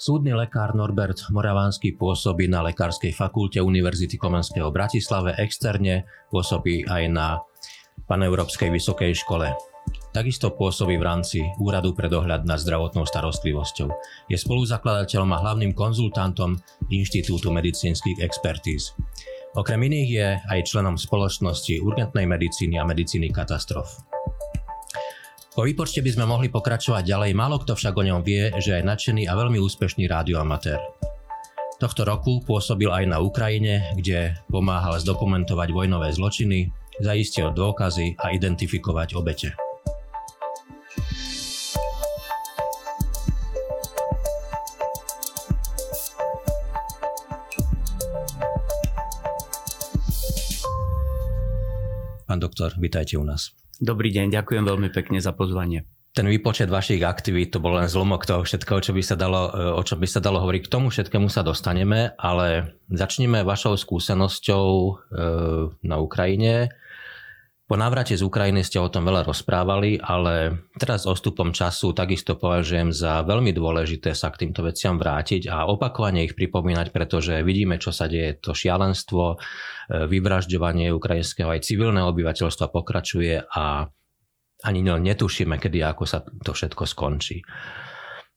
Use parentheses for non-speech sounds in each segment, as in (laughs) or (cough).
Súdny lekár Norbert Moravánsky pôsobí na Lekárskej fakulte Univerzity Komenského v Bratislave, externe pôsobí aj na Paneurópskej vysokej škole. Takisto pôsobí v rámci Úradu pre dohľad nad zdravotnou starostlivosťou. Je spoluzakladateľom a hlavným konzultantom Inštitútu medicínskych expertíz. Okrem iných je aj členom spoločnosti urgentnej medicíny a medicíny katastrof. Po výpočte by sme mohli pokračovať ďalej, málo kto však o ňom vie, že je nadšený a veľmi úspešný rádioamatér. Tohto roku pôsobil aj na Ukrajine, kde pomáhal zdokumentovať vojnové zločiny, zaistil dôkazy a identifikovať obete. Pán doktor, vitajte u nás. Dobrý deň, ďakujem veľmi pekne za pozvanie. Ten výpočet vašich aktivít to bol len zlomok toho všetkého, čo by sa dalo, e, o čom by sa dalo hovoriť. K tomu všetkému sa dostaneme, ale začneme vašou skúsenosťou e, na Ukrajine. Po návrate z Ukrajiny ste o tom veľa rozprávali, ale teraz s ostupom času takisto považujem za veľmi dôležité sa k týmto veciam vrátiť a opakovane ich pripomínať, pretože vidíme, čo sa deje. To šialenstvo, e, vyvražďovanie ukrajinského aj civilného obyvateľstva pokračuje a ani netušíme, kedy ako sa to všetko skončí.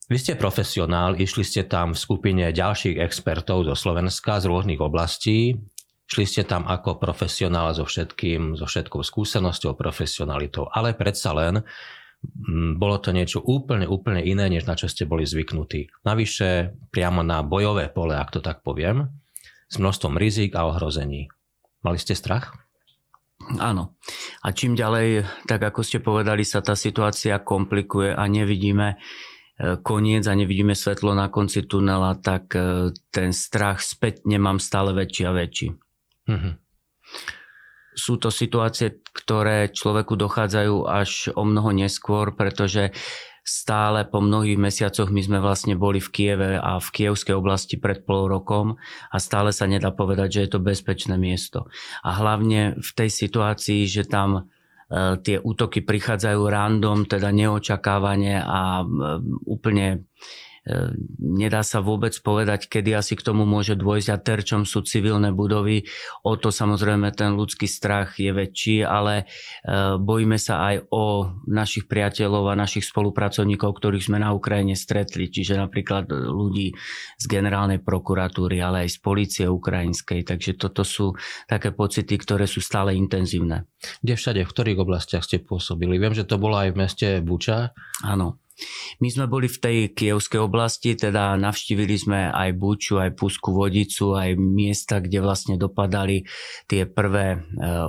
Vy ste profesionál, išli ste tam v skupine ďalších expertov zo Slovenska z rôznych oblastí. Šli ste tam ako profesionál so všetkým, so všetkou skúsenosťou, profesionalitou, ale predsa len bolo to niečo úplne, úplne iné, než na čo ste boli zvyknutí. Navyše priamo na bojové pole, ak to tak poviem, s množstvom rizik a ohrození. Mali ste strach? Áno. A čím ďalej, tak ako ste povedali, sa tá situácia komplikuje a nevidíme e, koniec a nevidíme svetlo na konci tunela, tak e, ten strach späť nemám stále väčší a väčší. Mm-hmm. Sú to situácie, ktoré človeku dochádzajú až o mnoho neskôr, pretože stále po mnohých mesiacoch my sme vlastne boli v Kieve a v kievskej oblasti pred pol rokom a stále sa nedá povedať, že je to bezpečné miesto. A hlavne v tej situácii, že tam e, tie útoky prichádzajú random, teda neočakávane a e, úplne nedá sa vôbec povedať, kedy asi k tomu môže dôjsť a terčom sú civilné budovy. O to samozrejme ten ľudský strach je väčší, ale e, bojíme sa aj o našich priateľov a našich spolupracovníkov, ktorých sme na Ukrajine stretli, čiže napríklad ľudí z generálnej prokuratúry, ale aj z policie ukrajinskej. Takže toto sú také pocity, ktoré sú stále intenzívne. Kde všade, v ktorých oblastiach ste pôsobili? Viem, že to bolo aj v meste Buča. Áno. My sme boli v tej kievskej oblasti, teda navštívili sme aj Buču, aj Pusku Vodicu, aj miesta, kde vlastne dopadali tie prvé e,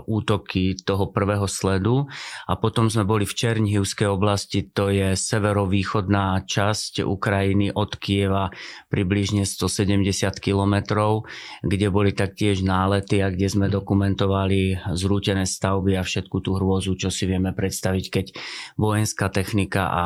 útoky toho prvého sledu. A potom sme boli v Černihivskej oblasti, to je severovýchodná časť Ukrajiny od Kieva, približne 170 kilometrov, kde boli taktiež nálety a kde sme dokumentovali zrútené stavby a všetku tú hrôzu, čo si vieme predstaviť, keď vojenská technika a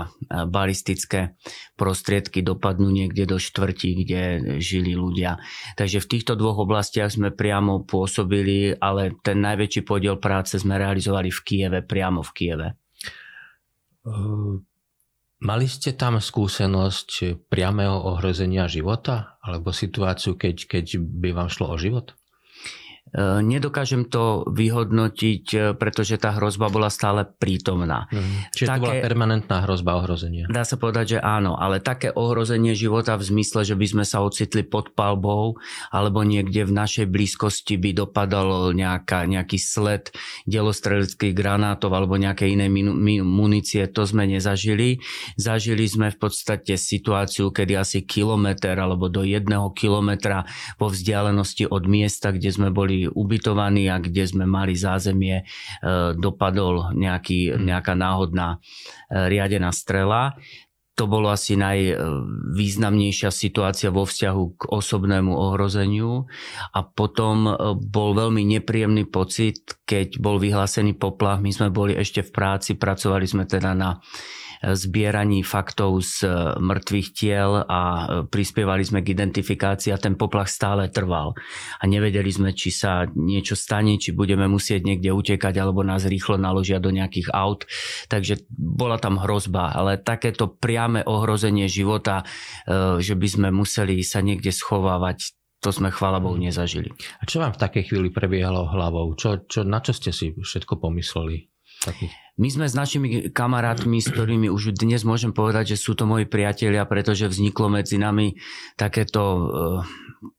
balistické prostriedky dopadnú niekde do štvrtí, kde žili ľudia. Takže v týchto dvoch oblastiach sme priamo pôsobili, ale ten najväčší podiel práce sme realizovali v Kieve, priamo v Kieve. Ehm, mali ste tam skúsenosť priamého ohrozenia života? Alebo situáciu, keď, keď by vám šlo o život? E, nedokážem to vyhodnotiť, e, pretože tá hrozba bola stále prítomná. Mm. Čiže také, to bola permanentná hrozba ohrozenia. Dá sa povedať, že áno, ale také ohrozenie života v zmysle, že by sme sa ocitli pod palbou alebo niekde v našej blízkosti by dopadal nejaká, nejaký sled delostreleckých granátov alebo nejaké iné munície, to sme nezažili. Zažili sme v podstate situáciu, kedy asi kilometr alebo do jedného kilometra po vzdialenosti od miesta, kde sme boli ubytovaní a kde sme mali zázemie, e, dopadol nejaký, hmm. nejaká náhodná e, riadená strela. To bolo asi najvýznamnejšia situácia vo vzťahu k osobnému ohrozeniu. A potom e, bol veľmi nepríjemný pocit, keď bol vyhlásený poplach. My sme boli ešte v práci, pracovali sme teda na zbieraní faktov z mŕtvych tiel a prispievali sme k identifikácii a ten poplach stále trval. A nevedeli sme, či sa niečo stane, či budeme musieť niekde utekať alebo nás rýchlo naložia do nejakých aut. Takže bola tam hrozba, ale takéto priame ohrozenie života, že by sme museli sa niekde schovávať, to sme chvála Bohu nezažili. A čo vám v takej chvíli prebiehalo hlavou? Čo, čo, na čo ste si všetko pomysleli? My sme s našimi kamarátmi, s ktorými už dnes môžem povedať, že sú to moji priatelia, pretože vzniklo medzi nami takéto, eh,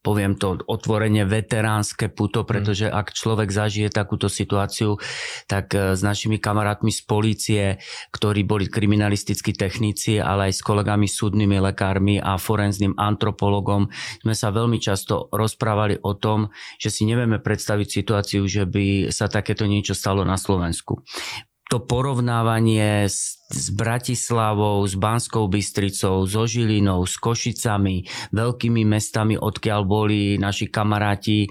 poviem to, otvorenie veteránske puto, pretože ak človek zažije takúto situáciu, tak eh, s našimi kamarátmi z polície, ktorí boli kriminalistickí techníci, ale aj s kolegami súdnymi lekármi a forenzným antropologom, sme sa veľmi často rozprávali o tom, že si nevieme predstaviť situáciu, že by sa takéto niečo stalo na Slovensku. To porovnávanie s s Bratislavou, s Banskou Bystricou, so Žilinou, s Košicami, veľkými mestami, odkiaľ boli naši kamaráti, e,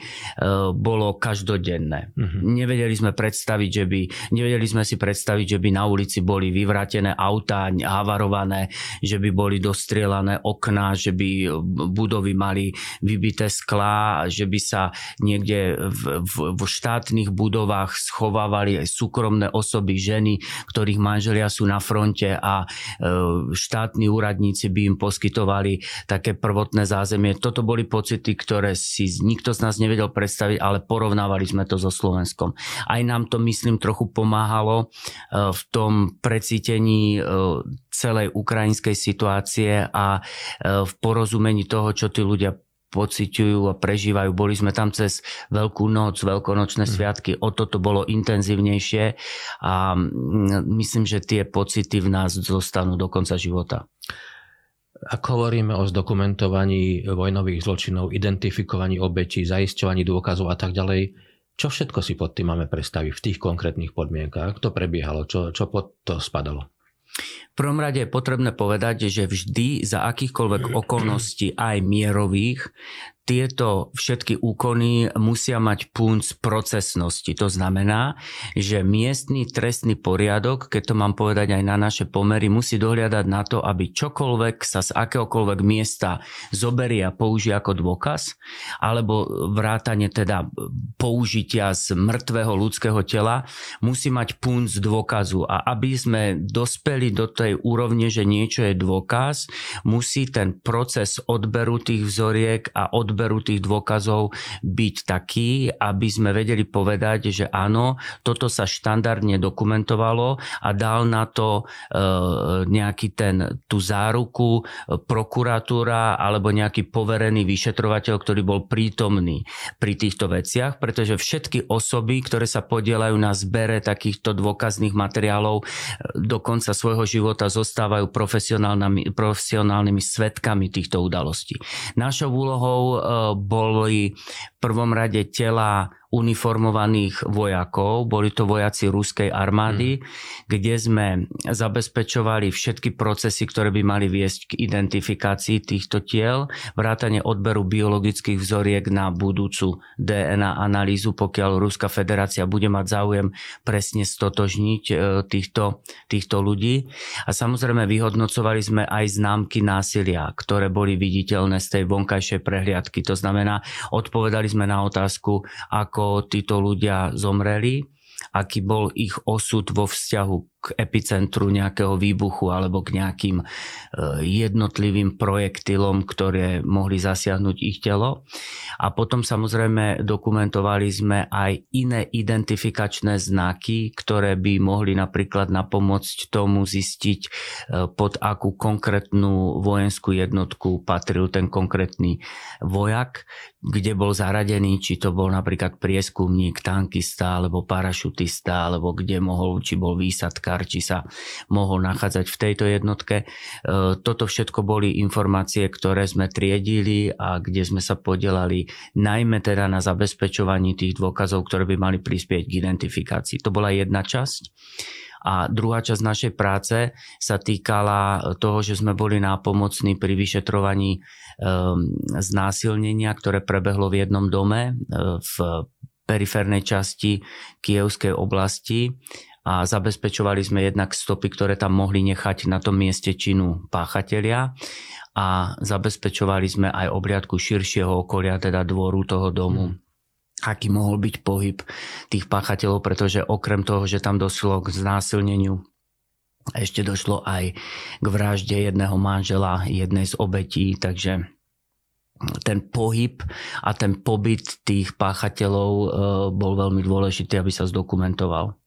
bolo každodenné. Uh-huh. Nevedeli sme predstaviť, že by, nevedeli sme si predstaviť, že by na ulici boli vyvratené autá, havarované, že by boli dostrielané okná, že by budovy mali vybité sklá, že by sa niekde v, v, v štátnych budovách schovávali aj súkromné osoby, ženy, ktorých manželia sú na fronte a e, štátni úradníci by im poskytovali také prvotné zázemie. Toto boli pocity, ktoré si nikto z nás nevedel predstaviť, ale porovnávali sme to so Slovenskom. Aj nám to, myslím, trochu pomáhalo e, v tom precítení e, celej ukrajinskej situácie a v porozumení toho, čo tí ľudia pociťujú a prežívajú. Boli sme tam cez Veľkú noc, veľkonočné mm. sviatky, o toto bolo intenzívnejšie a mm, myslím, že tie pocity v nás zostanú do konca života. Ak hovoríme o zdokumentovaní vojnových zločinov, identifikovaní obetí, zaisťovaní dôkazov a tak ďalej, čo všetko si pod tým máme predstaviť v tých konkrétnych podmienkách? To prebiehalo? Čo, čo pod to spadalo? Prvom rade je potrebné povedať, že vždy za akýchkoľvek okolností aj mierových tieto všetky úkony musia mať punc procesnosti. To znamená, že miestny trestný poriadok, keď to mám povedať aj na naše pomery, musí dohliadať na to, aby čokoľvek sa z akéhokoľvek miesta zoberie a použije ako dôkaz, alebo vrátane teda použitia z mŕtvého ľudského tela, musí mať punc dôkazu. A aby sme dospeli do tej úrovne, že niečo je dôkaz, musí ten proces odberu tých vzoriek a odberu odberu tých dôkazov byť taký, aby sme vedeli povedať, že áno, toto sa štandardne dokumentovalo a dal na to e, nejaký ten, tú záruku e, prokuratúra alebo nejaký poverený vyšetrovateľ, ktorý bol prítomný pri týchto veciach, pretože všetky osoby, ktoré sa podielajú na zbere takýchto dôkazných materiálov, e, do konca svojho života zostávajú profesionálnymi, profesionálnymi svetkami týchto udalostí. Našou úlohou boli v prvom rade tela uniformovaných vojakov. Boli to vojaci ruskej armády, mm. kde sme zabezpečovali všetky procesy, ktoré by mali viesť k identifikácii týchto tiel, vrátane odberu biologických vzoriek na budúcu DNA analýzu, pokiaľ Ruská federácia bude mať záujem presne stotožniť e, týchto, týchto ľudí. A samozrejme vyhodnocovali sme aj známky násilia, ktoré boli viditeľné z tej vonkajšej prehliadky. To znamená, odpovedali sme na otázku, ako ako títo ľudia zomreli, aký bol ich osud vo vzťahu k epicentru nejakého výbuchu alebo k nejakým e, jednotlivým projektilom, ktoré mohli zasiahnuť ich telo. A potom samozrejme dokumentovali sme aj iné identifikačné znaky, ktoré by mohli napríklad napomôcť tomu zistiť, e, pod akú konkrétnu vojenskú jednotku patril ten konkrétny vojak, kde bol zaradený, či to bol napríklad prieskumník, tankista alebo parašutista, alebo kde mohol, či bol výsadka lekár, či sa mohol nachádzať v tejto jednotke. E, toto všetko boli informácie, ktoré sme triedili a kde sme sa podielali najmä teda na zabezpečovaní tých dôkazov, ktoré by mali prispieť k identifikácii. To bola jedna časť. A druhá časť našej práce sa týkala toho, že sme boli nápomocní pri vyšetrovaní um, znásilnenia, ktoré prebehlo v jednom dome uh, v periférnej časti Kievskej oblasti a zabezpečovali sme jednak stopy, ktoré tam mohli nechať na tom mieste činu páchatelia a zabezpečovali sme aj obliadku širšieho okolia, teda dvoru toho domu. Hmm aký mohol byť pohyb tých páchateľov, pretože okrem toho, že tam došlo k znásilneniu ešte došlo aj k vražde jedného manžela, jednej z obetí, takže ten pohyb a ten pobyt tých páchateľov e, bol veľmi dôležitý, aby sa zdokumentoval.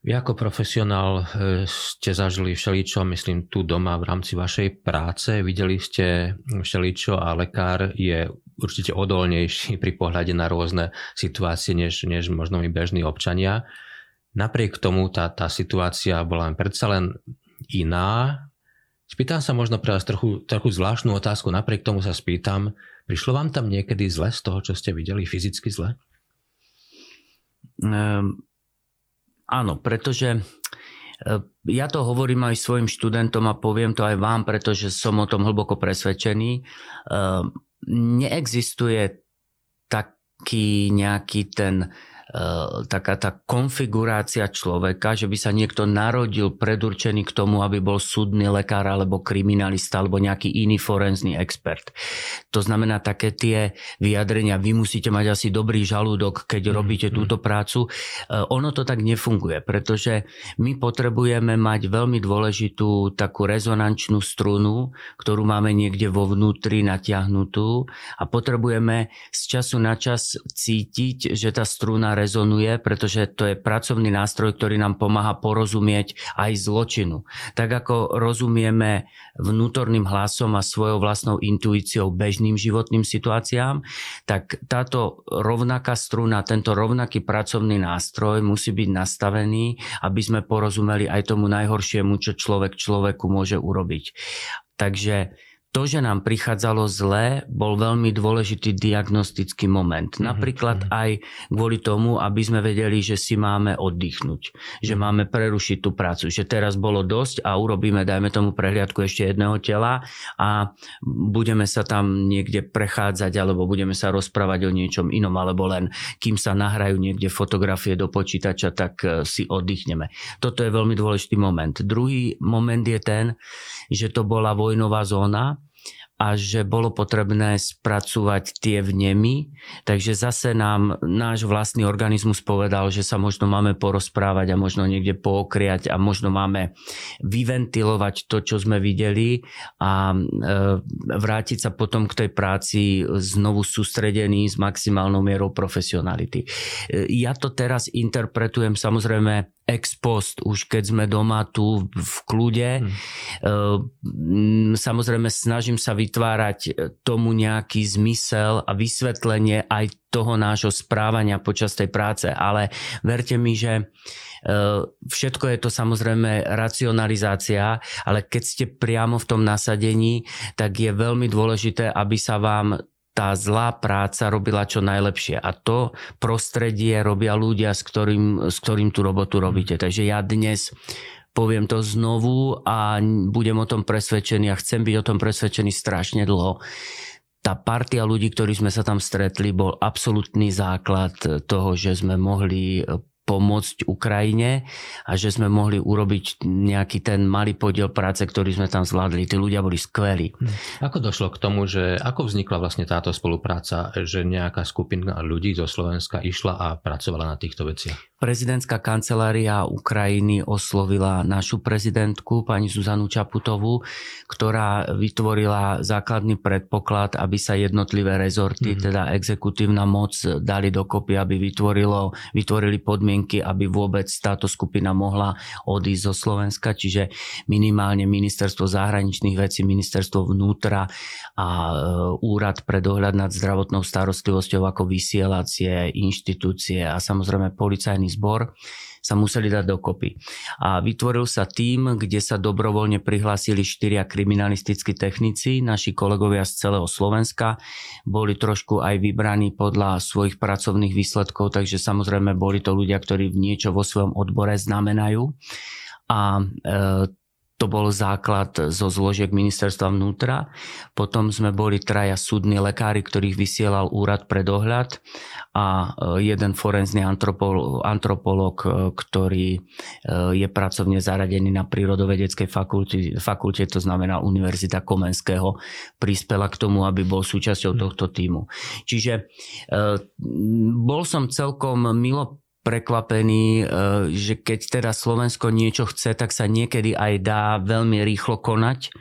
Vy ako profesionál e, ste zažili všeličo, myslím, tu doma v rámci vašej práce. Videli ste všeličo a lekár je určite odolnejší (laughs) pri pohľade na rôzne situácie, než, než možno my bežní občania. Napriek tomu tá, tá situácia bola len predsa len iná. Spýtam sa možno pre vás trochu, trochu zvláštnu otázku, napriek tomu sa spýtam, prišlo vám tam niekedy zle z toho, čo ste videli, fyzicky zle? Um, áno, pretože e, ja to hovorím aj svojim študentom a poviem to aj vám, pretože som o tom hlboko presvedčený. Um, neexistuje taký nejaký ten taká tá konfigurácia človeka, že by sa niekto narodil predurčený k tomu, aby bol súdny lekár alebo kriminalista alebo nejaký iný forenzný expert. To znamená také tie vyjadrenia, vy musíte mať asi dobrý žalúdok, keď mm, robíte mm. túto prácu. Eh, ono to tak nefunguje, pretože my potrebujeme mať veľmi dôležitú takú rezonančnú strunu, ktorú máme niekde vo vnútri natiahnutú a potrebujeme z času na čas cítiť, že tá struna rezonuje, pretože to je pracovný nástroj, ktorý nám pomáha porozumieť aj zločinu. Tak ako rozumieme vnútorným hlasom a svojou vlastnou intuíciou bežným životným situáciám, tak táto rovnaká struna, tento rovnaký pracovný nástroj musí byť nastavený, aby sme porozumeli aj tomu najhoršiemu, čo človek človeku môže urobiť. Takže to, že nám prichádzalo zlé, bol veľmi dôležitý diagnostický moment. Mhm, Napríklad mhm. aj kvôli tomu, aby sme vedeli, že si máme oddychnúť, že mhm. máme prerušiť tú prácu, že teraz bolo dosť a urobíme, dajme tomu prehliadku ešte jedného tela a budeme sa tam niekde prechádzať alebo budeme sa rozprávať o niečom inom, alebo len kým sa nahrajú niekde fotografie do počítača, tak e, si oddychneme. Toto je veľmi dôležitý moment. Druhý moment je ten, že to bola vojnová zóna a že bolo potrebné spracovať tie vnemy. Takže zase nám náš vlastný organizmus povedal, že sa možno máme porozprávať a možno niekde pookriať a možno máme vyventilovať to, čo sme videli a e, vrátiť sa potom k tej práci znovu sústredený s maximálnou mierou profesionality. E, ja to teraz interpretujem samozrejme ex post, už keď sme doma tu v kľude. Hmm. Samozrejme snažím sa vytvárať e, tomu nejaký zmysel a vysvetlenie aj toho nášho správania počas tej práce, ale verte mi, že e, všetko je to samozrejme racionalizácia, ale keď ste priamo v tom nasadení, tak je veľmi dôležité, aby sa vám tá zlá práca robila čo najlepšie. A to prostredie robia ľudia, s ktorým, s ktorým tú robotu robíte. Takže ja dnes poviem to znovu a budem o tom presvedčený a chcem byť o tom presvedčený strašne dlho. Tá partia ľudí, ktorí sme sa tam stretli, bol absolútny základ toho, že sme mohli pomôcť Ukrajine a že sme mohli urobiť nejaký ten malý podiel práce, ktorý sme tam zvládli. Tí ľudia boli skvelí. Hm. Ako došlo k tomu, že ako vznikla vlastne táto spolupráca, že nejaká skupina ľudí zo Slovenska išla a pracovala na týchto veciach? Prezidentská kancelária Ukrajiny oslovila našu prezidentku, pani Zuzanu Čaputovú, ktorá vytvorila základný predpoklad, aby sa jednotlivé rezorty, mm-hmm. teda exekutívna moc, dali dokopy, aby vytvorilo, vytvorili podmienky, aby vôbec táto skupina mohla odísť zo Slovenska, čiže minimálne ministerstvo zahraničných vecí, ministerstvo vnútra a e, úrad pre dohľad nad zdravotnou starostlivosťou ako vysielacie inštitúcie a samozrejme policajný zbor sa museli dať dokopy. A vytvoril sa tým, kde sa dobrovoľne prihlásili štyria kriminalistickí technici, naši kolegovia z celého Slovenska. Boli trošku aj vybraní podľa svojich pracovných výsledkov, takže samozrejme boli to ľudia, ktorí niečo vo svojom odbore znamenajú. A e, to bol základ zo zložiek ministerstva vnútra. Potom sme boli traja súdni lekári, ktorých vysielal úrad pre dohľad a e, jeden forenzný antropolog, antropolog ktorý e, je pracovne zaradený na prírodovedeckej fakulte, fakulte, to znamená Univerzita Komenského, prispela k tomu, aby bol súčasťou hm. tohto týmu. Čiže e, bol som celkom milo prekvapený, e, že keď teda Slovensko niečo chce, tak sa niekedy aj dá veľmi rýchlo konať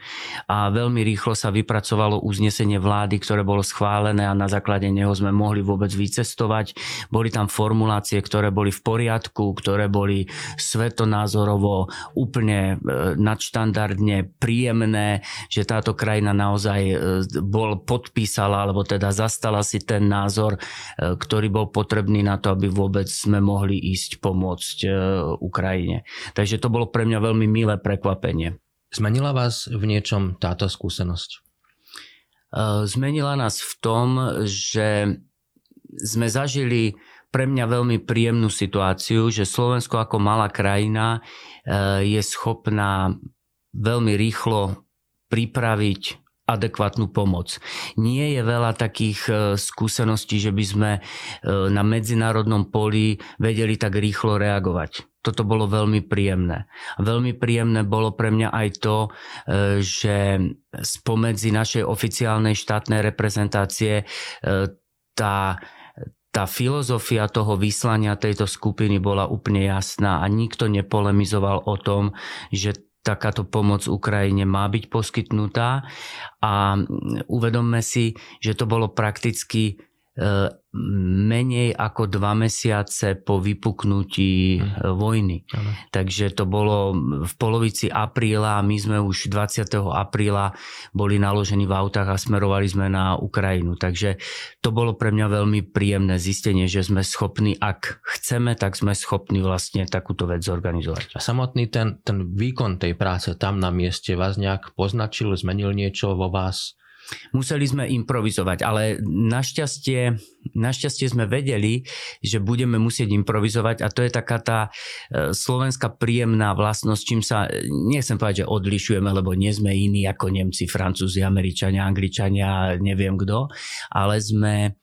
a veľmi rýchlo sa vypracovalo uznesenie vlády, ktoré bolo schválené a na základe neho sme mohli vôbec vycestovať. Boli tam formulácie, ktoré boli v poriadku, ktoré boli svetonázorovo úplne e, nadštandardne príjemné, že táto krajina naozaj e, bol podpísala, alebo teda zastala si ten názor, ktorý bol potrebný na to, aby vôbec sme mohli ísť pomôcť e, Ukrajine. Takže to bolo pre mňa veľmi milé prekvapenie. Zmenila vás v niečom táto skúsenosť? E, zmenila nás v tom, že sme zažili pre mňa veľmi príjemnú situáciu, že Slovensko ako malá krajina e, je schopná veľmi rýchlo pripraviť adekvátnu pomoc. Nie je veľa takých e, skúseností, že by sme e, na medzinárodnom poli vedeli tak rýchlo reagovať. Toto bolo veľmi príjemné. Veľmi príjemné bolo pre mňa aj to, e, že spomedzi našej oficiálnej štátnej reprezentácie tá tá filozofia toho vyslania tejto skupiny bola úplne jasná a nikto nepolemizoval o tom, že takáto pomoc Ukrajine má byť poskytnutá. A uvedomme si, že to bolo prakticky menej ako dva mesiace po vypuknutí mm. vojny. Ano. Takže to bolo v polovici apríla my sme už 20. apríla boli naložení v autách a smerovali sme na Ukrajinu. Takže to bolo pre mňa veľmi príjemné zistenie, že sme schopní, ak chceme, tak sme schopní vlastne takúto vec zorganizovať. A samotný ten, ten výkon tej práce tam na mieste vás nejak poznačil, zmenil niečo vo vás? Museli sme improvizovať, ale našťastie, našťastie sme vedeli, že budeme musieť improvizovať a to je taká tá e, slovenská príjemná vlastnosť, čím sa, nechcem povedať, že odlišujeme, lebo nie sme iní ako Nemci, Francúzi, Američania, Angličania, neviem kto, ale sme,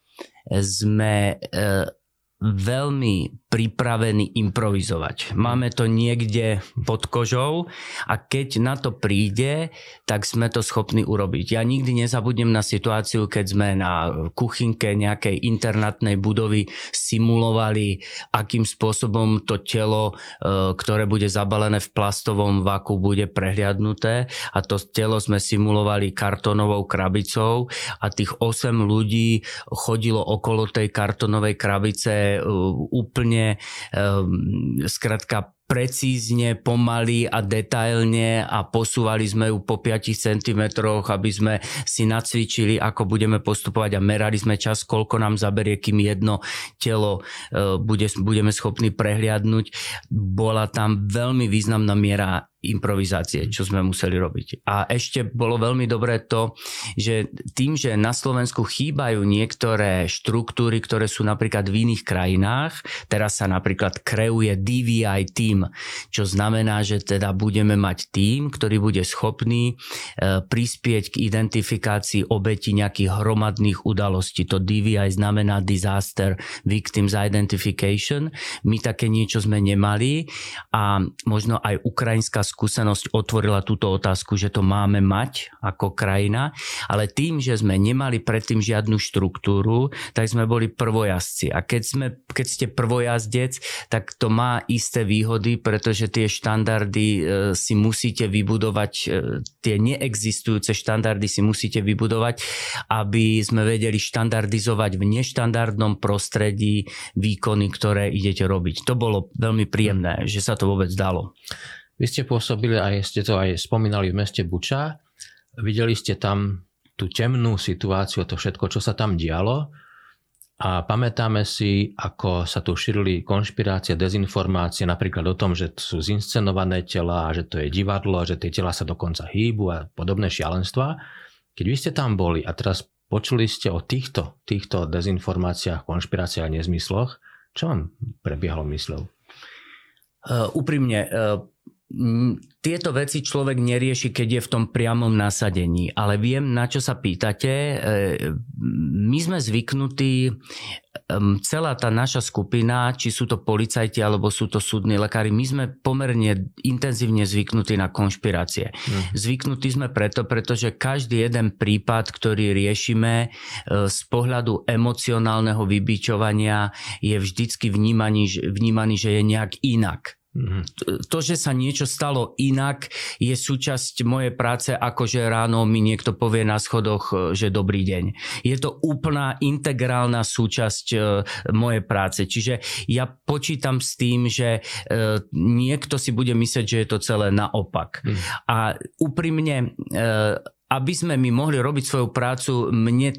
sme e, veľmi pripravení improvizovať. Máme to niekde pod kožou a keď na to príde, tak sme to schopní urobiť. Ja nikdy nezabudnem na situáciu, keď sme na kuchynke nejakej internátnej budovy simulovali, akým spôsobom to telo, e, ktoré bude zabalené v plastovom vaku, bude prehliadnuté a to telo sme simulovali kartonovou krabicou a tých 8 ľudí chodilo okolo tej kartonovej krabice úplne skratka precízne, pomaly a detailne a posúvali sme ju po 5 cm, aby sme si nacvičili, ako budeme postupovať a merali sme čas, koľko nám zaberie, kým jedno telo e, bude, budeme schopní prehliadnúť. Bola tam veľmi významná miera improvizácie, čo sme museli robiť. A ešte bolo veľmi dobré to, že tým, že na Slovensku chýbajú niektoré štruktúry, ktoré sú napríklad v iných krajinách, teraz sa napríklad kreuje DVI team, čo znamená, že teda budeme mať tým, ktorý bude schopný e, prispieť k identifikácii obeti nejakých hromadných udalostí. To DVI znamená Disaster Victims Identification. My také niečo sme nemali a možno aj ukrajinská skúsenosť otvorila túto otázku, že to máme mať ako krajina, ale tým, že sme nemali predtým žiadnu štruktúru, tak sme boli prvojazci. A keď, sme, keď ste prvojazdec, tak to má isté výhody, pretože tie štandardy e, si musíte vybudovať, e, tie neexistujúce štandardy si musíte vybudovať, aby sme vedeli štandardizovať v neštandardnom prostredí výkony, ktoré idete robiť. To bolo veľmi príjemné, že sa to vôbec dalo. Vy ste pôsobili, aj ste to aj spomínali v meste Buča. Videli ste tam tú temnú situáciu, to všetko, čo sa tam dialo. A pamätáme si, ako sa tu šírili konšpirácie, dezinformácie, napríklad o tom, že sú zinscenované tela, že to je divadlo, že tie tela sa dokonca hýbu a podobné šialenstva. Keď vy ste tam boli a teraz počuli ste o týchto, týchto dezinformáciách, konšpiráciách a nezmysloch, čo vám prebiehalo mysľou? Uh, úprimne, uh, tieto veci človek nerieši, keď je v tom priamom nasadení, ale viem, na čo sa pýtate. E, my sme zvyknutí, celá tá naša skupina, či sú to policajti alebo sú to súdni lekári, my sme pomerne intenzívne zvyknutí na konšpirácie. Mm. Zvyknutí sme preto, pretože každý jeden prípad, ktorý riešime e, z pohľadu emocionálneho vybičovania je vždycky vnímaný, vnímaný že je nejak inak. Mhm. To, že sa niečo stalo inak, je súčasť mojej práce, ako že ráno mi niekto povie na schodoch, e, že dobrý deň. Je to úplná integrálna súčasť e, mojej práce. Čiže ja počítam s tým, že e, niekto si bude myslieť, že je to celé naopak. Mm. A úprimne, aby sme my mohli robiť svoju prácu, mne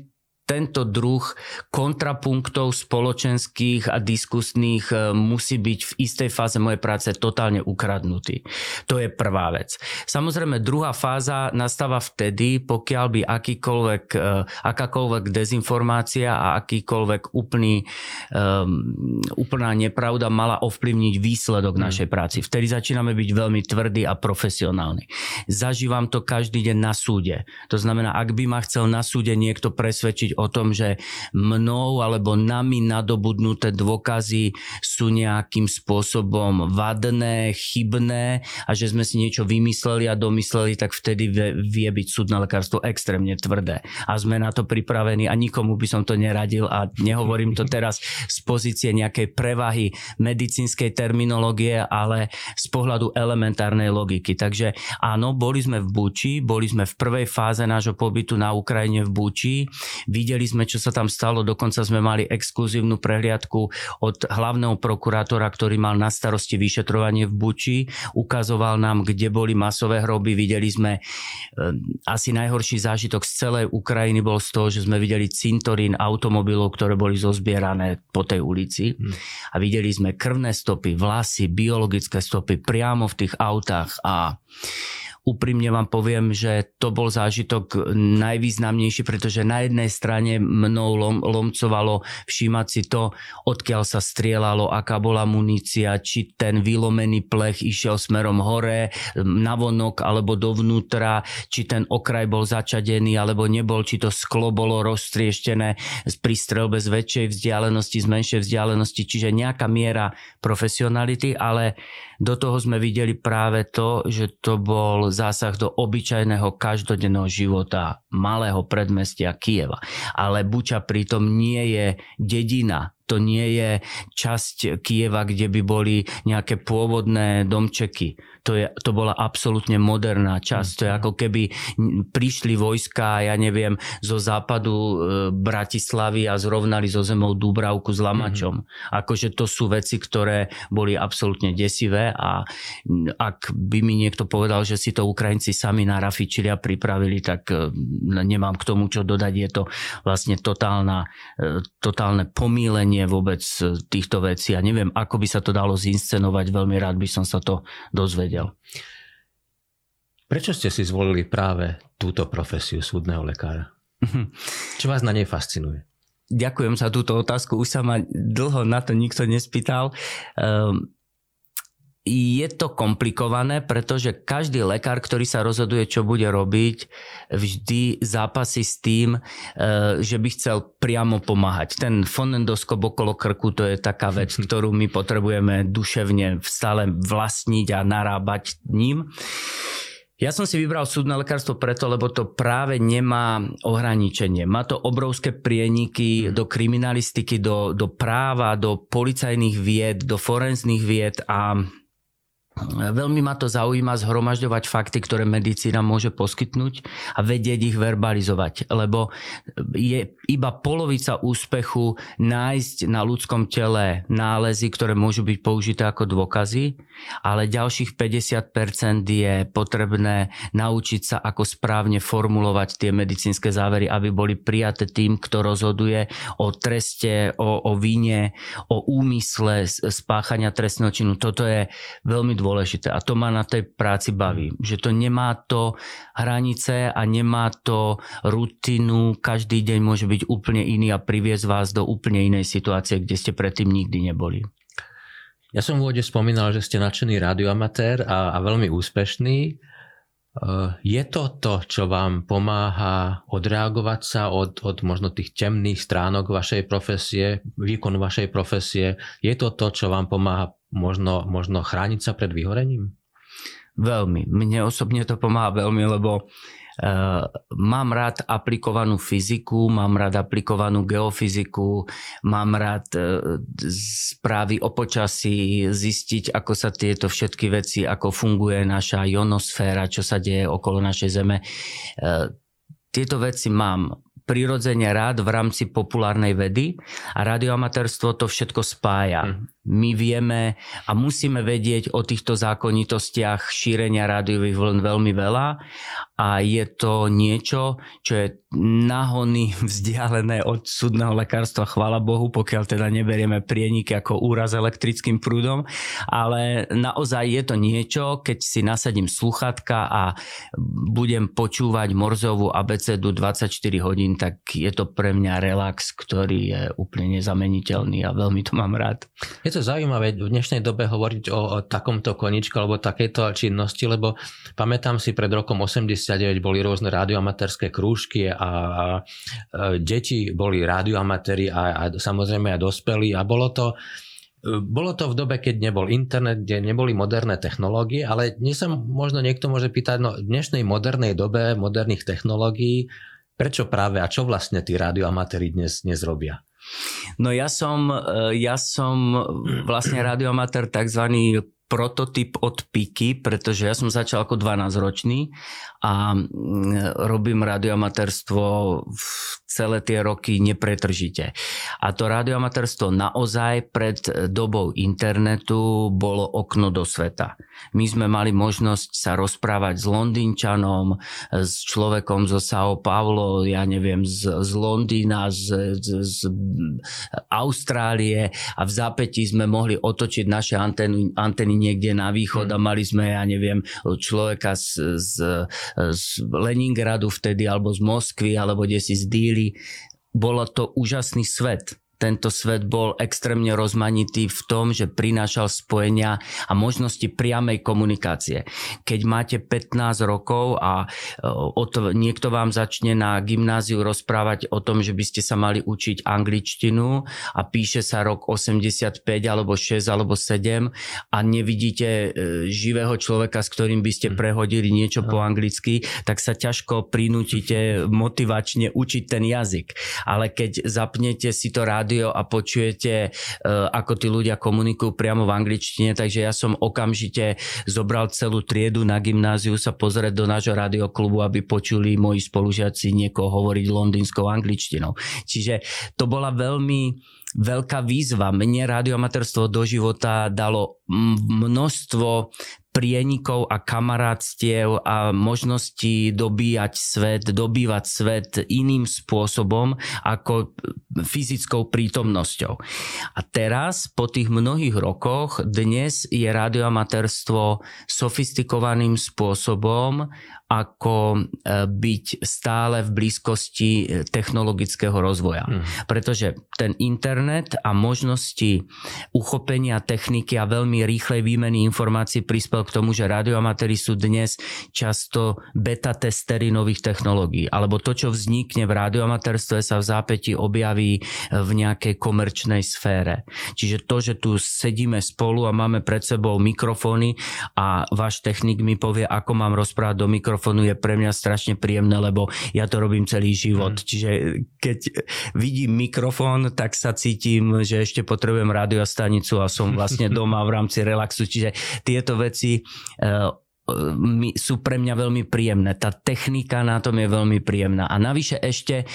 tento druh kontrapunktov spoločenských a diskusných e, musí byť v istej fáze mojej práce totálne ukradnutý. To je prvá vec. Samozrejme, druhá fáza nastáva vtedy, pokiaľ by akýkoľvek, e, akákoľvek dezinformácia a akýkoľvek úplný, um, úplná nepravda mala ovplyvniť výsledok hmm. našej práci. Vtedy začíname byť veľmi tvrdí a profesionálni. Zažívam to každý deň na súde. To znamená, ak by ma chcel na súde niekto presvedčiť o tom, že mnou alebo nami nadobudnuté dôkazy sú nejakým spôsobom vadné, chybné a že sme si niečo vymysleli a domysleli, tak vtedy vie byť súdne lekárstvo extrémne tvrdé. A sme na to pripravení a nikomu by som to neradil a nehovorím to teraz z pozície nejakej prevahy medicínskej terminológie, ale z pohľadu elementárnej logiky. Takže áno, boli sme v Buči, boli sme v prvej fáze nášho pobytu na Ukrajine v Buči. Sme, čo sa tam stalo, dokonca sme mali exkluzívnu prehliadku od hlavného prokurátora, ktorý mal na starosti vyšetrovanie v Buči. Ukazoval nám, kde boli masové hroby. Videli sme e, asi najhorší zážitok z celej Ukrajiny bol z toho, že sme videli cintorín automobilov, ktoré boli zozbierané po tej ulici. Hmm. A videli sme krvné stopy, vlasy, biologické stopy priamo v tých autách a úprimne vám poviem, že to bol zážitok najvýznamnejší, pretože na jednej strane mnou lom, lomcovalo všímať si to, odkiaľ sa strieľalo, aká bola munícia, či ten vylomený plech išiel smerom hore, navonok alebo dovnútra, či ten okraj bol začadený alebo nebol, či to sklo bolo roztrieštené pri strelbe z väčšej vzdialenosti, z menšej vzdialenosti, čiže nejaká miera profesionality, ale do toho sme videli práve to, že to bol zásah do obyčajného každodenného života malého predmestia Kieva. Ale Buča pritom nie je dedina, to nie je časť Kieva, kde by boli nejaké pôvodné domčeky. To, je, to bola absolútne moderná časť. To je ako keby prišli vojska, ja neviem, zo západu e, Bratislavy a zrovnali zo zemou Dúbravku s Lamačom. Mm-hmm. Akože to sú veci, ktoré boli absolútne desivé a ak by mi niekto povedal, že si to Ukrajinci sami narafičili a pripravili, tak e, nemám k tomu čo dodať. Je to vlastne totálna, e, totálne pomílenie vnímanie vôbec e, týchto vecí a neviem, ako by sa to dalo zinscenovať. Veľmi rád by som sa to dozvedel. Prečo ste si zvolili práve túto profesiu súdneho lekára? Čo vás na nej fascinuje? Ďakujem za túto otázku. Už sa ma dlho na to nikto nespýtal. Um, je to komplikované, pretože každý lekár, ktorý sa rozhoduje, čo bude robiť, vždy zápasí s tým, e, že by chcel priamo pomáhať. Ten fonendoskop okolo krku, to je taká vec, (laughs) ktorú my potrebujeme duševne stále vlastniť a narábať ním. Ja som si vybral súdne lekárstvo preto, lebo to práve nemá ohraničenie. Má to obrovské prieniky mm. do kriminalistiky, do, do práva, do policajných vied, do forenzných vied a Veľmi ma to zaujíma zhromažďovať fakty, ktoré medicína môže poskytnúť a vedieť ich verbalizovať, lebo je iba polovica úspechu nájsť na ľudskom tele nálezy, ktoré môžu byť použité ako dôkazy, ale ďalších 50% je potrebné naučiť sa, ako správne formulovať tie medicínske závery, aby boli prijaté tým, kto rozhoduje o treste, o, o vine, o úmysle spáchania trestného činu. Toto je veľmi dôležité dôležité a to ma na tej práci baví. Mm. Že to nemá to hranice a nemá to rutinu, každý deň môže byť úplne iný a priviesť vás do úplne inej situácie, kde ste predtým nikdy neboli. Ja som v úvode spomínal, že ste nadšený radioamatér a, a veľmi úspešný. E, je to to, čo vám pomáha odreagovať sa od, od možno tých temných stránok vašej profesie, výkonu vašej profesie? Je to to, čo vám pomáha možno, možno chrániť sa pred vyhorením? Veľmi. Mne osobne to pomáha veľmi, lebo mám rád aplikovanú fyziku, mám rád aplikovanú geofyziku, mám rád uh, správy o počasí, zistiť, ako sa tieto všetky veci, ako funguje naša ionosféra, čo sa deje okolo našej Zeme. Uh, tieto veci mám prirodzene rád v rámci populárnej vedy a radioamatérstvo to všetko spája. Mm. My vieme a musíme vedieť o týchto zákonitostiach šírenia rádiových vln veľmi veľa a je to niečo, čo je nahony (laughs) vzdialené od súdneho lekárstva, chvála Bohu, pokiaľ teda neberieme prieniky ako úraz elektrickým prúdom, ale naozaj je to niečo, keď si nasadím sluchatka a budem počúvať Morzovú abecedu 24 hodín, tak je to pre mňa relax, ktorý je úplne nezameniteľný a veľmi to mám rád. Je to zaujímavé v dnešnej dobe hovoriť o, o takomto koničku alebo takejto činnosti, lebo pamätám si pred rokom 89 boli rôzne radioamatérske krúžky a, a deti boli radioamatéri a, a samozrejme aj dospelí a bolo to bolo to v dobe, keď nebol internet, kde neboli moderné technológie, ale dnes sa možno niekto môže pýtať, no v dnešnej modernej dobe, moderných technológií, prečo práve a čo vlastne tí radioamatéri dnes, dnes robia? No ja som, ja som vlastne radioamatér tzv prototyp od Piki, pretože ja som začal ako 12 ročný a mm, robím radioamatérstvo celé tie roky nepretržite. A to radioamatérstvo naozaj pred dobou internetu bolo okno do sveta. My sme mali možnosť sa rozprávať s Londýnčanom, s človekom zo São Paulo, ja neviem, z, z Londýna, z, z, z Austrálie a v zápätí sme mohli otočiť naše antény, antény niekde na východ a mali sme, ja neviem, človeka z, z, z Leningradu vtedy, alebo z Moskvy, alebo kde si z Díly. Bolo to úžasný svet tento svet bol extrémne rozmanitý v tom, že prinášal spojenia a možnosti priamej komunikácie. Keď máte 15 rokov a e, to, niekto vám začne na gymnáziu rozprávať o tom, že by ste sa mali učiť angličtinu a píše sa rok 85 alebo 6 alebo 7 a nevidíte e, živého človeka, s ktorým by ste hm. prehodili niečo po anglicky, tak sa ťažko prinútite motivačne učiť ten jazyk. Ale keď zapnete si to rád rádio a počujete, e, ako tí ľudia komunikujú priamo v angličtine, takže ja som okamžite zobral celú triedu na gymnáziu sa pozrieť do nášho radioklubu, aby počuli moji spolužiaci niekoho hovoriť londýnskou angličtinou. Čiže to bola veľmi veľká výzva. Mne radioamatérstvo do života dalo množstvo prienikov a kamarátstiev a možností dobíjať svet, dobývať svet iným spôsobom ako fyzickou prítomnosťou. A teraz, po tých mnohých rokoch, dnes je radioamatérstvo sofistikovaným spôsobom ako e, byť stále v blízkosti e, technologického rozvoja. Mm. Pretože ten internet a možnosti uchopenia techniky a veľmi rýchlej výmeny informácií prispel k tomu, že radioamatéri sú dnes často beta testery nových technológií. Alebo to, čo vznikne v radioamatérstve sa v zápäti objaví v nejakej komerčnej sfére. Čiže to, že tu sedíme spolu a máme pred sebou mikrofóny a váš technik mi povie, ako mám rozprávať do mikrofónu, mikrofónu je pre mňa strašne príjemné, lebo ja to robím celý život. Mm. Čiže keď vidím mikrofón, tak sa cítim, že ešte potrebujem radiostanicu a som (laughs) vlastne doma v rámci relaxu. Čiže tieto veci uh, sú pre mňa veľmi príjemné. Tá technika na tom je veľmi príjemná. A navyše ešte e,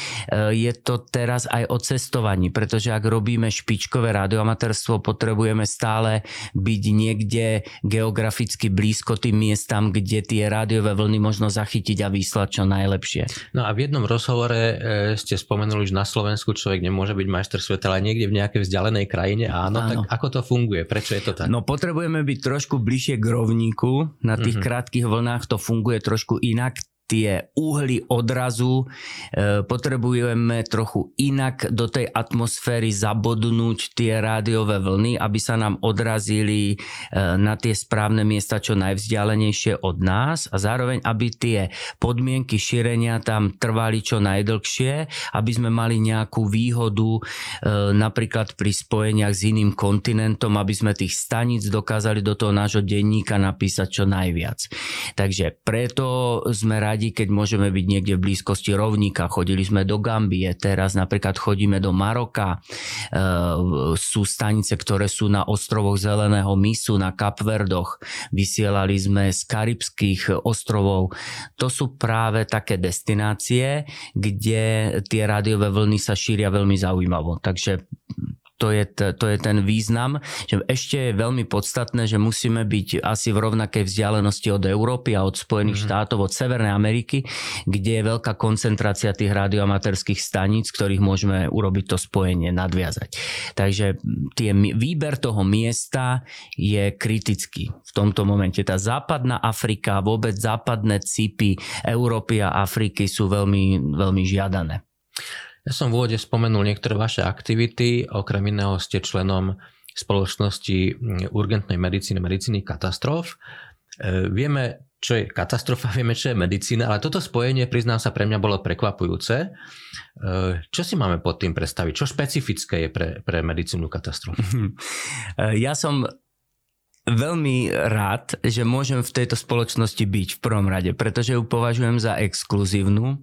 je to teraz aj o cestovaní, pretože ak robíme špičkové radioamatérstvo, potrebujeme stále byť niekde geograficky blízko tým miestam, kde tie rádiové vlny možno zachytiť a vyslať čo najlepšie. No a v jednom rozhovore e, ste spomenuli, že na Slovensku človek nemôže byť majster sveta, ale niekde v nejakej vzdialenej krajine. Áno, Áno. tak ako to funguje? Prečo je to tak? No potrebujeme byť trošku bližšie k rovníku na tých mm-hmm krátkých vlnách to funguje trošku inak tie uhly odrazu e, potrebujeme trochu inak do tej atmosféry zabodnúť tie rádiové vlny, aby sa nám odrazili e, na tie správne miesta čo najvzdialenejšie od nás a zároveň, aby tie podmienky šírenia tam trvali čo najdlhšie, aby sme mali nejakú výhodu e, napríklad pri spojeniach s iným kontinentom, aby sme tých staníc dokázali do toho nášho denníka napísať čo najviac. Takže preto sme radi, keď môžeme byť niekde v blízkosti rovníka. Chodili sme do Gambie, teraz napríklad chodíme do Maroka. E, sú stanice, ktoré sú na ostrovoch Zeleného mysu, na Kapverdoch. Vysielali sme z karibských ostrovov. To sú práve také destinácie, kde tie rádiové vlny sa šíria veľmi zaujímavo. Takže to je, to je ten význam, že ešte je veľmi podstatné, že musíme byť asi v rovnakej vzdialenosti od Európy a od Spojených mm-hmm. štátov, od Severnej Ameriky, kde je veľká koncentrácia tých radioamatérských staníc, ktorých môžeme urobiť to spojenie, nadviazať. Takže tie, výber toho miesta je kritický v tomto momente. Tá západná Afrika, vôbec západné cipy Európy a Afriky sú veľmi, veľmi žiadané. Ja som v úvode spomenul niektoré vaše aktivity, okrem iného ste členom spoločnosti mm, urgentnej medicíny, medicíny katastrof. E, vieme, čo je katastrofa, (laughs) vieme, čo je medicína, ale toto spojenie, priznám sa, pre mňa bolo prekvapujúce. E, čo si máme pod tým predstaviť? Čo špecifické je pre, pre medicínu katastrof? (laughs) Ja som veľmi rád, že môžem v tejto spoločnosti byť v prvom rade, pretože ju považujem za exkluzívnu.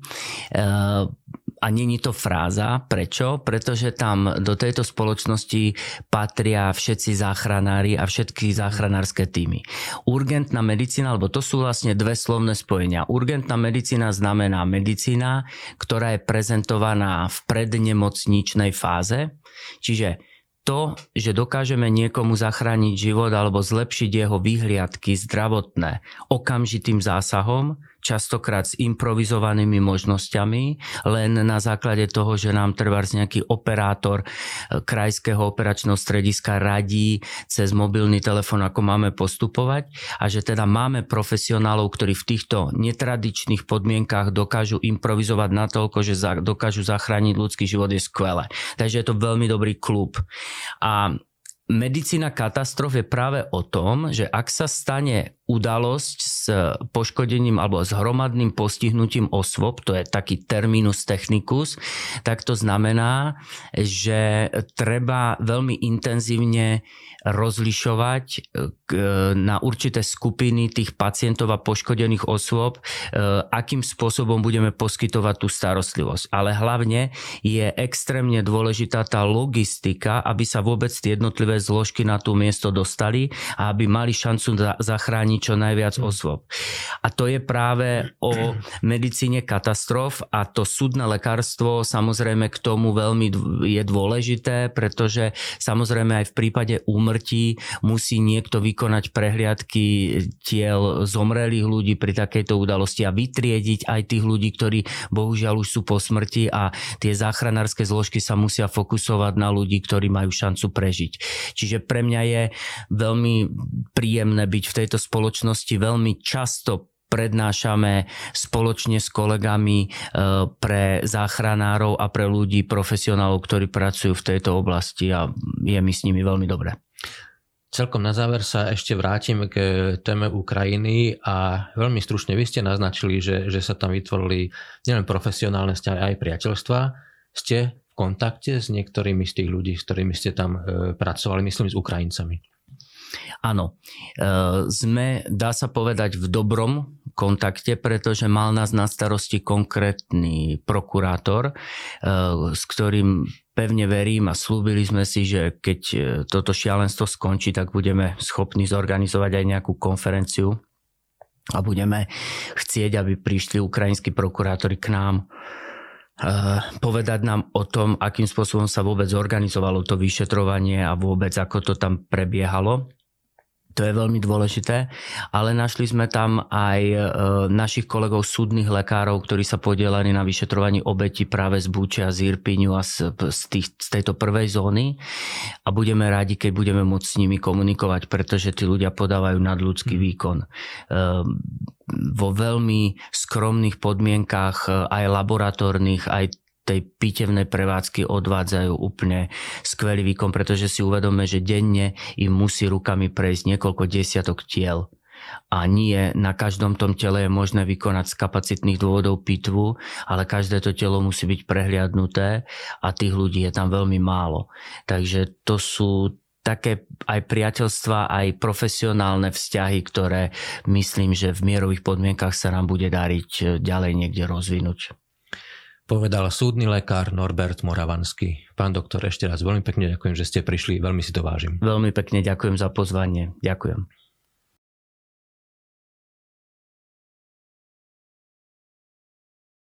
A není to fráza. Prečo? Pretože tam do tejto spoločnosti patria všetci záchranári a všetky záchranárske týmy. Urgentná medicína, alebo to sú vlastne dve slovné spojenia. Urgentná medicína znamená medicína, ktorá je prezentovaná v prednemocničnej fáze, čiže to, že dokážeme niekomu zachrániť život alebo zlepšiť jeho vyhliadky zdravotné okamžitým zásahom, častokrát s improvizovanými možnosťami, len na základe toho, že nám trvá nejaký operátor e, krajského operačného strediska radí cez mobilný telefon, ako máme postupovať a že teda máme profesionálov, ktorí v týchto netradičných podmienkách dokážu improvizovať natoľko, že dokážu zachrániť ľudský život je skvelé. Takže je to veľmi dobrý klub. A medicína katastrof je práve o tom, že ak sa stane udalosť s poškodením alebo s hromadným postihnutím osôb, to je taký terminus technicus, tak to znamená, že treba veľmi intenzívne rozlišovať e, na určité skupiny tých pacientov a poškodených osôb, e, akým spôsobom budeme poskytovať tú starostlivosť. Ale hlavne je extrémne dôležitá tá logistika, aby sa vôbec tie jednotlivé zložky na tú miesto dostali a aby mali šancu zachrániť čo najviac osôb. A to je práve o medicíne katastrof a to súdne lekárstvo samozrejme k tomu veľmi je dôležité, pretože samozrejme aj v prípade úmrtí musí niekto vykonať prehliadky tiel zomrelých ľudí pri takejto udalosti a vytriediť aj tých ľudí, ktorí bohužiaľ už sú po smrti a tie záchranárske zložky sa musia fokusovať na ľudí, ktorí majú šancu prežiť. Čiže pre mňa je veľmi príjemné byť v tejto spoločnosti veľmi často prednášame spoločne s kolegami e, pre záchranárov a pre ľudí, profesionálov, ktorí pracujú v tejto oblasti a je mi s nimi veľmi dobre. Celkom na záver sa ešte vrátim k téme Ukrajiny a veľmi stručne vy ste naznačili, že, že sa tam vytvorili nielen profesionálne vzťahy, aj priateľstva. Ste v kontakte s niektorými z tých ľudí, s ktorými ste tam e, pracovali, myslím s Ukrajincami. Áno, e, sme, dá sa povedať, v dobrom kontakte, pretože mal nás na starosti konkrétny prokurátor, e, s ktorým pevne verím a slúbili sme si, že keď e, toto šialenstvo skončí, tak budeme schopní zorganizovať aj nejakú konferenciu a budeme chcieť, aby prišli ukrajinskí prokurátori k nám povedať nám o tom, akým spôsobom sa vôbec zorganizovalo to vyšetrovanie a vôbec ako to tam prebiehalo. To je veľmi dôležité, ale našli sme tam aj e, našich kolegov súdnych lekárov, ktorí sa podielali na vyšetrovaní obeti práve z Búčia, z Irpiňu a z, z, tých, z tejto prvej zóny a budeme radi, keď budeme môcť s nimi komunikovať, pretože tí ľudia podávajú nadľudský mhm. výkon. E, vo veľmi skromných podmienkách, e, aj laboratórnych, aj tej pitevnej prevádzky odvádzajú úplne skvelý výkon, pretože si uvedome, že denne im musí rukami prejsť niekoľko desiatok tiel a nie na každom tom tele je možné vykonať z kapacitných dôvodov pitvu, ale každé to telo musí byť prehliadnuté a tých ľudí je tam veľmi málo. Takže to sú také aj priateľstva, aj profesionálne vzťahy, ktoré myslím, že v mierových podmienkach sa nám bude dariť ďalej niekde rozvinúť povedal súdny lekár Norbert Moravanský. Pán doktor, ešte raz veľmi pekne ďakujem, že ste prišli, veľmi si to vážim. Veľmi pekne ďakujem za pozvanie. Ďakujem.